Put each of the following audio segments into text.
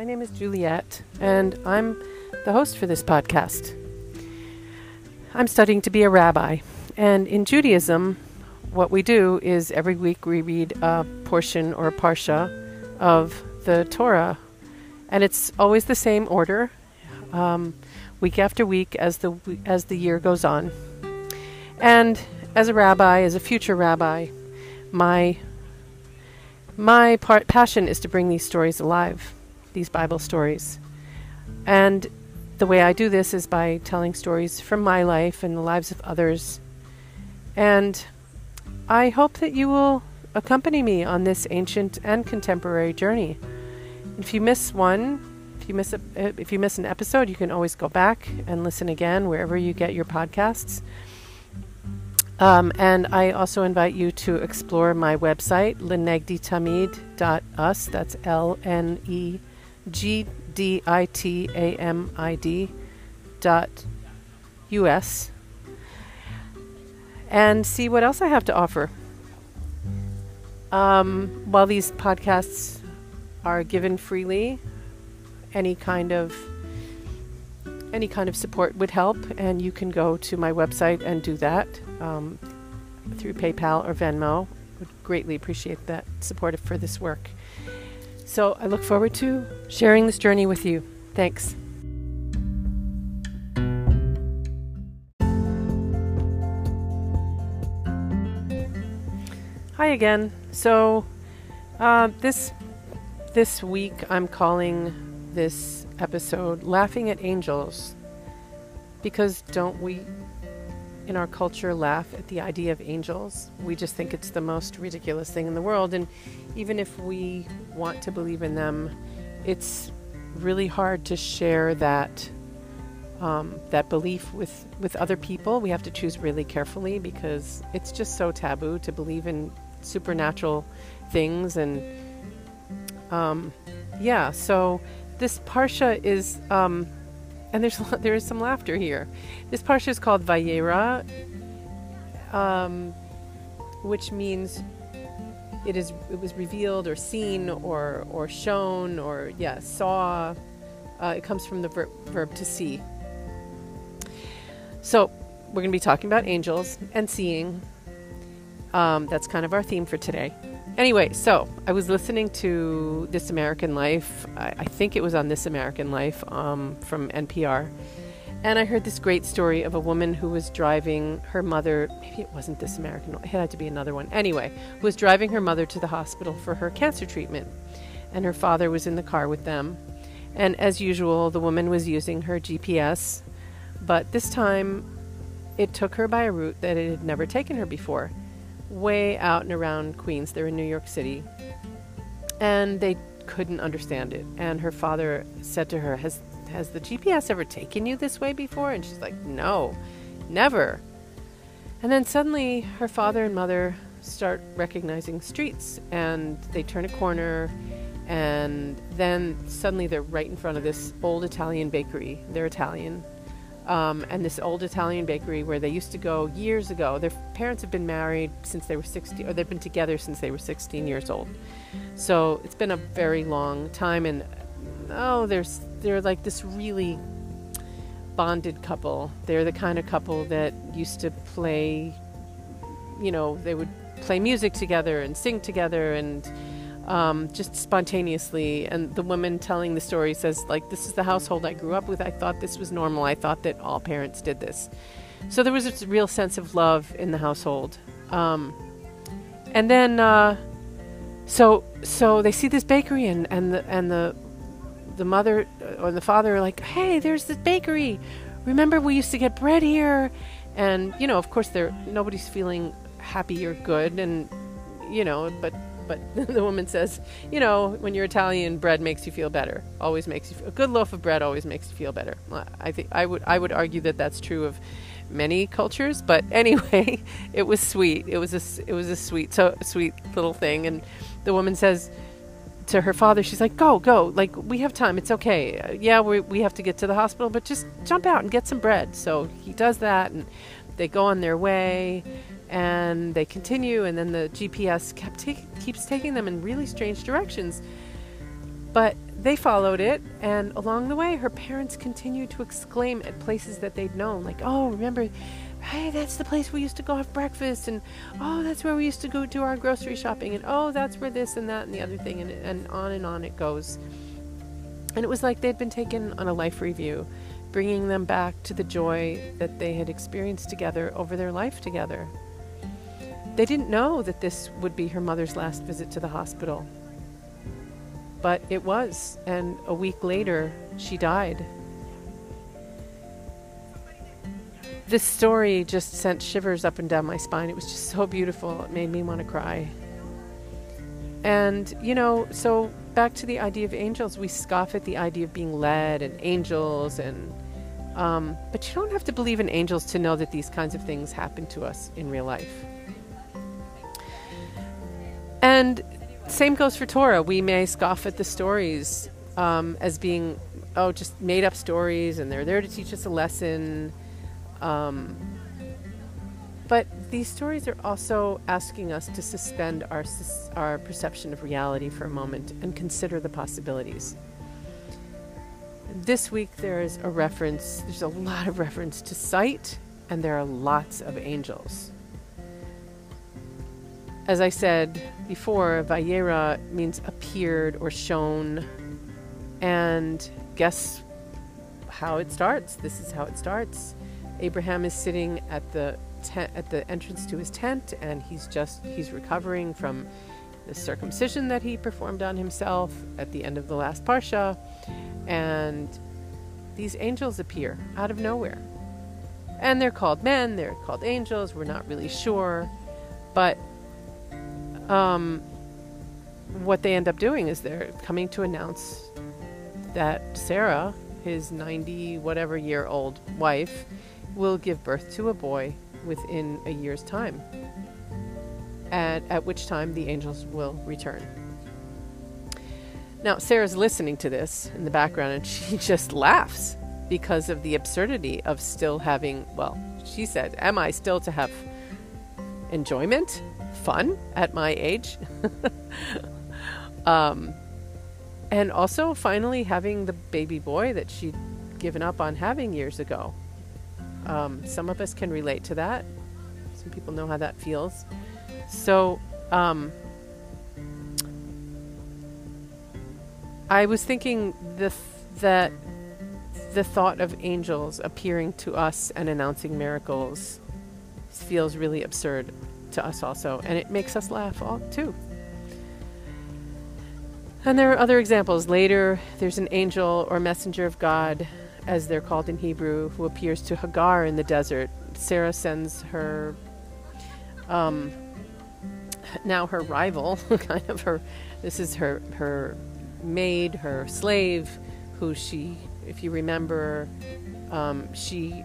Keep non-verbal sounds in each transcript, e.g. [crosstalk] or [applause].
My name is Juliet, and I'm the host for this podcast. I'm studying to be a rabbi, and in Judaism, what we do is every week we read a portion or a parsha of the Torah, and it's always the same order, um, week after week as the as the year goes on. And as a rabbi, as a future rabbi, my my part, passion is to bring these stories alive, these Bible stories. And the way I do this is by telling stories from my life and the lives of others. And I hope that you will accompany me on this ancient and contemporary journey. If you miss one, if you miss a, if you miss an episode, you can always go back and listen again wherever you get your podcasts. Um, and I also invite you to explore my website, lenegditamid.us. That's L N E G D I T A M I D dot US. And see what else I have to offer. Um, while these podcasts are given freely, any kind of any kind of support would help, and you can go to my website and do that um, through PayPal or Venmo. Would greatly appreciate that support for this work. So I look forward to sharing this journey with you. Thanks. Hi again. So uh, this this week I'm calling this episode Laughing at Angels because don't we in our culture laugh at the idea of angels? We just think it's the most ridiculous thing in the world and even if we want to believe in them, it's really hard to share that um, that belief with with other people. We have to choose really carefully because it's just so taboo to believe in supernatural things and um, yeah. So this parsha is, um, and there's [laughs] there is some laughter here. This parsha is called Vayera, um, which means it is it was revealed or seen or or shown or yeah saw. Uh, it comes from the ver- verb to see. So we're going to be talking about angels and seeing. Um, that's kind of our theme for today. Anyway, so I was listening to This American Life. I, I think it was on This American Life um, from NPR. And I heard this great story of a woman who was driving her mother. Maybe it wasn't This American, it had to be another one. Anyway, was driving her mother to the hospital for her cancer treatment. And her father was in the car with them. And as usual, the woman was using her GPS. But this time, it took her by a route that it had never taken her before way out and around Queens. They're in New York City. And they couldn't understand it. And her father said to her, Has has the GPS ever taken you this way before? And she's like, No, never. And then suddenly her father and mother start recognizing streets and they turn a corner and then suddenly they're right in front of this old Italian bakery. They're Italian um, and this old Italian bakery where they used to go years ago. Their parents have been married since they were 16, or they've been together since they were 16 years old. So it's been a very long time, and oh, there's they're like this really bonded couple. They're the kind of couple that used to play, you know, they would play music together and sing together and um, just spontaneously. And the woman telling the story says, like, this is the household I grew up with. I thought this was normal. I thought that all parents did this. So there was a real sense of love in the household. Um, and then, uh, so so they see this bakery, and and the and the the mother or the father are like, hey, there's this bakery. Remember, we used to get bread here, and you know, of course, they're nobody's feeling happy or good, and you know, but but [laughs] the woman says, you know, when you're Italian, bread makes you feel better. Always makes you a good loaf of bread always makes you feel better. I think I would I would argue that that's true of many cultures, but [laughs] anyway, it was sweet. It was a it was a sweet so sweet little thing, and the woman says to her father, she's like, "Go, go! Like we have time. It's okay. Yeah, we we have to get to the hospital, but just jump out and get some bread." So he does that, and they go on their way and they continue and then the gps kept ta- keeps taking them in really strange directions but they followed it, and along the way, her parents continued to exclaim at places that they'd known, like, "Oh, remember, hey, that's the place we used to go have breakfast, and oh, that's where we used to go do our grocery shopping, and oh, that's where this and that and the other thing, and, and on and on it goes." And it was like they'd been taken on a life review, bringing them back to the joy that they had experienced together over their life together. They didn't know that this would be her mother's last visit to the hospital. But it was, and a week later, she died. This story just sent shivers up and down my spine. It was just so beautiful. It made me want to cry. And, you know, so back to the idea of angels, we scoff at the idea of being led and angels and um, but you don't have to believe in angels to know that these kinds of things happen to us in real life. And same goes for Torah. We may scoff at the stories um, as being, oh, just made up stories and they're there to teach us a lesson. Um, but these stories are also asking us to suspend our, our perception of reality for a moment and consider the possibilities. This week there is a reference, there's a lot of reference to sight, and there are lots of angels. As I said before, Vayera means appeared or shown. And guess how it starts? This is how it starts. Abraham is sitting at the at the entrance to his tent, and he's just he's recovering from the circumcision that he performed on himself at the end of the last parsha, and these angels appear out of nowhere, and they're called men, they're called angels. We're not really sure, but um, what they end up doing is they're coming to announce that Sarah, his 90 whatever year old wife, will give birth to a boy within a year's time, at, at which time the angels will return. Now, Sarah's listening to this in the background and [laughs] she just laughs because of the absurdity of still having, well, she said, Am I still to have enjoyment? Fun at my age. [laughs] um, and also finally having the baby boy that she'd given up on having years ago. Um, some of us can relate to that. Some people know how that feels. So, um, I was thinking the th- that the thought of angels appearing to us and announcing miracles feels really absurd to us also, and it makes us laugh all, too. And there are other examples. Later, there's an angel or messenger of God, as they're called in Hebrew, who appears to Hagar in the desert. Sarah sends her, um, now her rival, [laughs] kind of her, this is her, her maid, her slave, who she, if you remember, um, she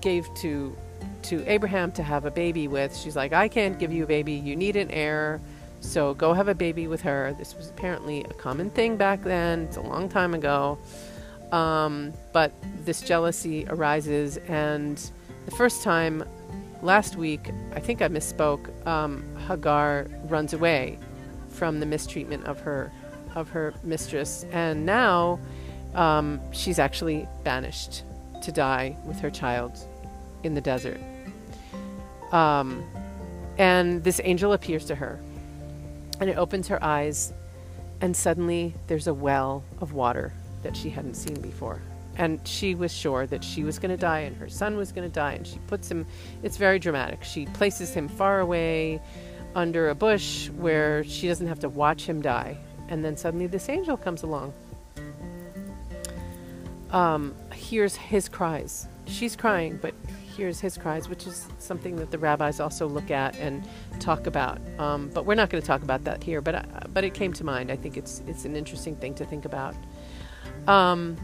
gave to to Abraham to have a baby with. She's like, I can't give you a baby. You need an heir. So go have a baby with her. This was apparently a common thing back then. It's a long time ago. Um, but this jealousy arises. And the first time last week, I think I misspoke, um, Hagar runs away from the mistreatment of her of her mistress. And now um, she's actually banished to die with her child in the desert. Um, and this angel appears to her, and it opens her eyes, and suddenly there's a well of water that she hadn't seen before. And she was sure that she was going to die and her son was going to die. And she puts him, it's very dramatic. She places him far away under a bush where she doesn't have to watch him die. And then suddenly this angel comes along. Um, hears his cries. She's crying, but hears his cries, which is something that the rabbis also look at and talk about. Um, but we're not going to talk about that here. But uh, but it came to mind. I think it's it's an interesting thing to think about. Um,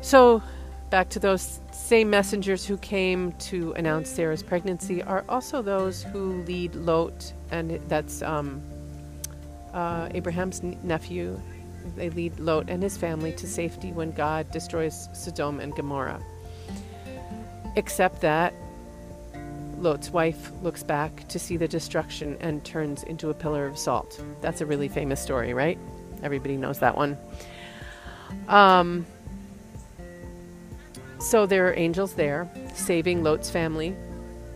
so back to those same messengers who came to announce Sarah's pregnancy are also those who lead Lot, and that's um, uh, Abraham's nephew. They lead Lot and his family to safety when God destroys Sodom and Gomorrah. Except that Lot's wife looks back to see the destruction and turns into a pillar of salt. That's a really famous story, right? Everybody knows that one. Um, so there are angels there saving Lot's family.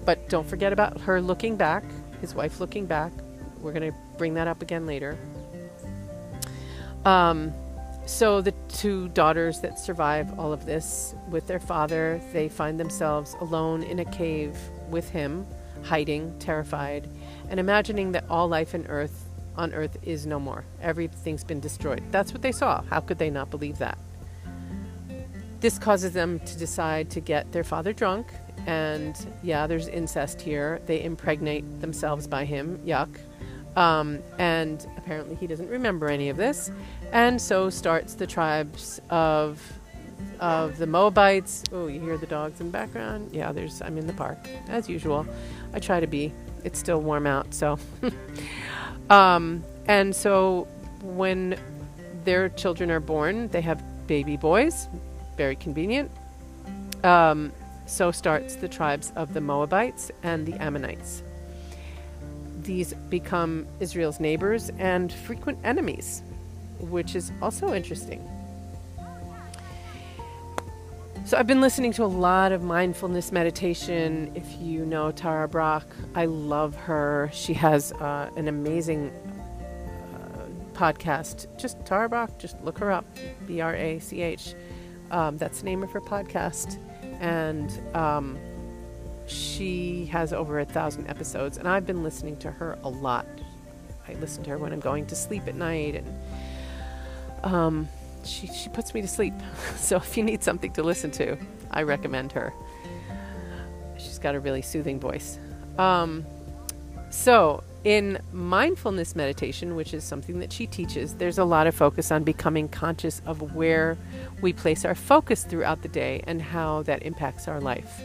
But don't forget about her looking back, his wife looking back. We're going to bring that up again later. Um, so the two daughters that survive all of this with their father, they find themselves alone in a cave with him, hiding, terrified, and imagining that all life on earth on earth is no more. Everything's been destroyed. That's what they saw. How could they not believe that? This causes them to decide to get their father drunk, and yeah, there's incest here. They impregnate themselves by him. Yuck. Um, and apparently he doesn't remember any of this. And so starts the tribes of of the Moabites. Oh, you hear the dogs in the background? Yeah, there's I'm in the park as usual. I try to be. It's still warm out, so [laughs] um, and so when their children are born, they have baby boys. Very convenient. Um, so starts the tribes of the Moabites and the Ammonites. These become Israel's neighbors and frequent enemies which is also interesting. So, I've been listening to a lot of mindfulness meditation. If you know Tara Brach, I love her. She has uh, an amazing uh, podcast. Just Tara Brach, just look her up B R A C H. Um, that's the name of her podcast. And um, she has over a thousand episodes. And I've been listening to her a lot. I listen to her when I'm going to sleep at night and um, she, she puts me to sleep. [laughs] so if you need something to listen to, I recommend her. She's got a really soothing voice. Um, so, in mindfulness meditation, which is something that she teaches, there's a lot of focus on becoming conscious of where we place our focus throughout the day and how that impacts our life.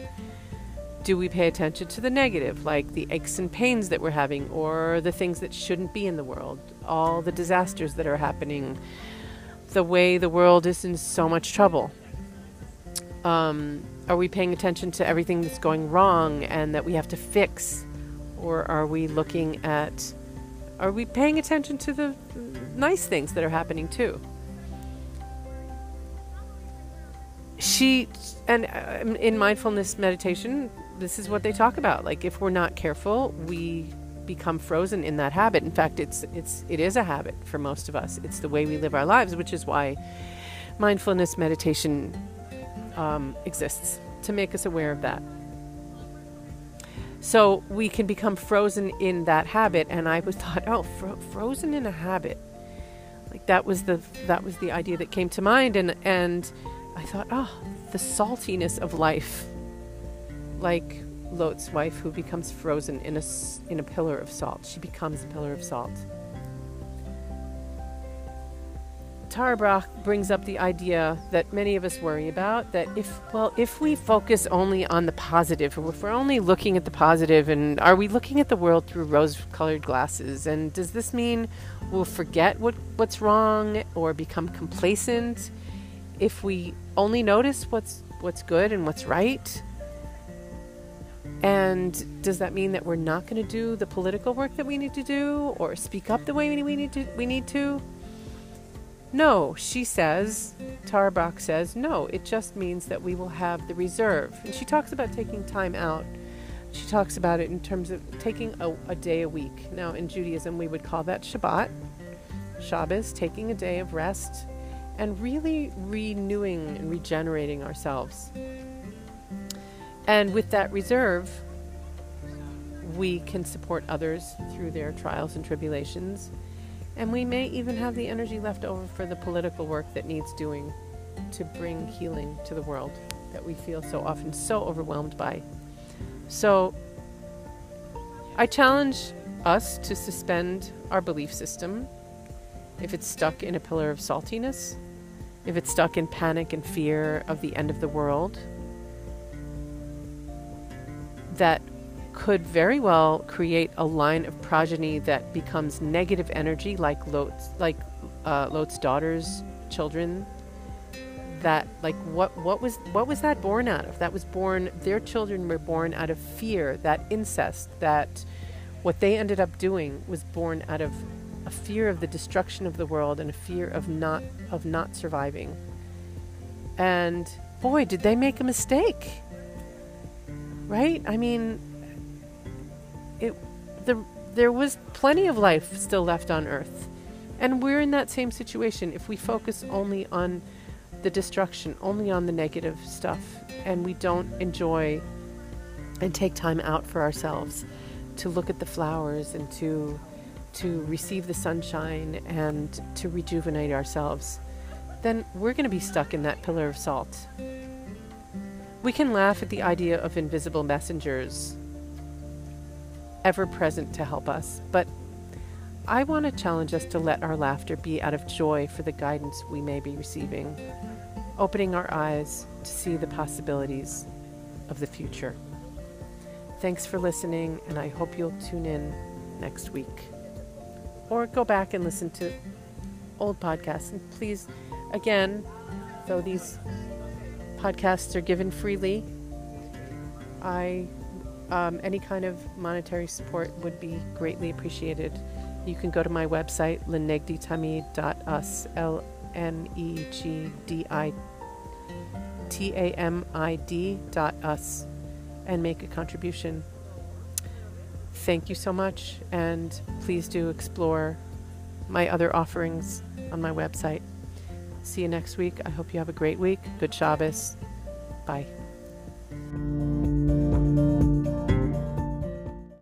Do we pay attention to the negative, like the aches and pains that we're having, or the things that shouldn't be in the world, all the disasters that are happening, the way the world is in so much trouble? Um, are we paying attention to everything that's going wrong and that we have to fix? Or are we looking at, are we paying attention to the nice things that are happening too? She, and uh, in mindfulness meditation, this is what they talk about. Like, if we're not careful, we become frozen in that habit. In fact, it's it's it is a habit for most of us. It's the way we live our lives, which is why mindfulness meditation um, exists to make us aware of that. So we can become frozen in that habit, and I was [laughs] thought, oh, fro- frozen in a habit, like that was the that was the idea that came to mind, and and I thought, oh, the saltiness of life, like Lot's wife who becomes frozen in a, in a pillar of salt. She becomes a pillar of salt. Tara Brach brings up the idea that many of us worry about that if, well, if we focus only on the positive, if we're only looking at the positive, and are we looking at the world through rose colored glasses? And does this mean we'll forget what, what's wrong or become complacent if we only notice what's, what's good and what's right? And does that mean that we're not going to do the political work that we need to do or speak up the way we need to? We need to? No, she says, Brach says, no, it just means that we will have the reserve. And she talks about taking time out. She talks about it in terms of taking a, a day a week. Now, in Judaism, we would call that Shabbat, Shabbos, taking a day of rest and really renewing and regenerating ourselves. And with that reserve, we can support others through their trials and tribulations. And we may even have the energy left over for the political work that needs doing to bring healing to the world that we feel so often so overwhelmed by. So I challenge us to suspend our belief system if it's stuck in a pillar of saltiness, if it's stuck in panic and fear of the end of the world that could very well create a line of progeny that becomes negative energy, like Lot's, like uh, Lot's daughter's children. That like what what was what was that born out of? That was born. Their children were born out of fear. That incest. That what they ended up doing was born out of a fear of the destruction of the world and a fear of not of not surviving. And boy, did they make a mistake. Right? I mean, it the there was plenty of life still left on earth. And we're in that same situation if we focus only on the destruction, only on the negative stuff, and we don't enjoy and take time out for ourselves to look at the flowers and to to receive the sunshine and to rejuvenate ourselves, then we're going to be stuck in that pillar of salt. We can laugh at the idea of invisible messengers ever present to help us, but I want to challenge us to let our laughter be out of joy for the guidance we may be receiving, opening our eyes to see the possibilities of the future. Thanks for listening, and I hope you'll tune in next week. Or go back and listen to old podcasts. And please, again, though these podcasts are given freely, I um, any kind of monetary support would be greatly appreciated. You can go to my website, lenegditamid.us, L N E G D I T A M I D dot us and make a contribution. Thank you so much, and please do explore my other offerings on my website. See you next week. I hope you have a great week. Good Shabbos. Bye.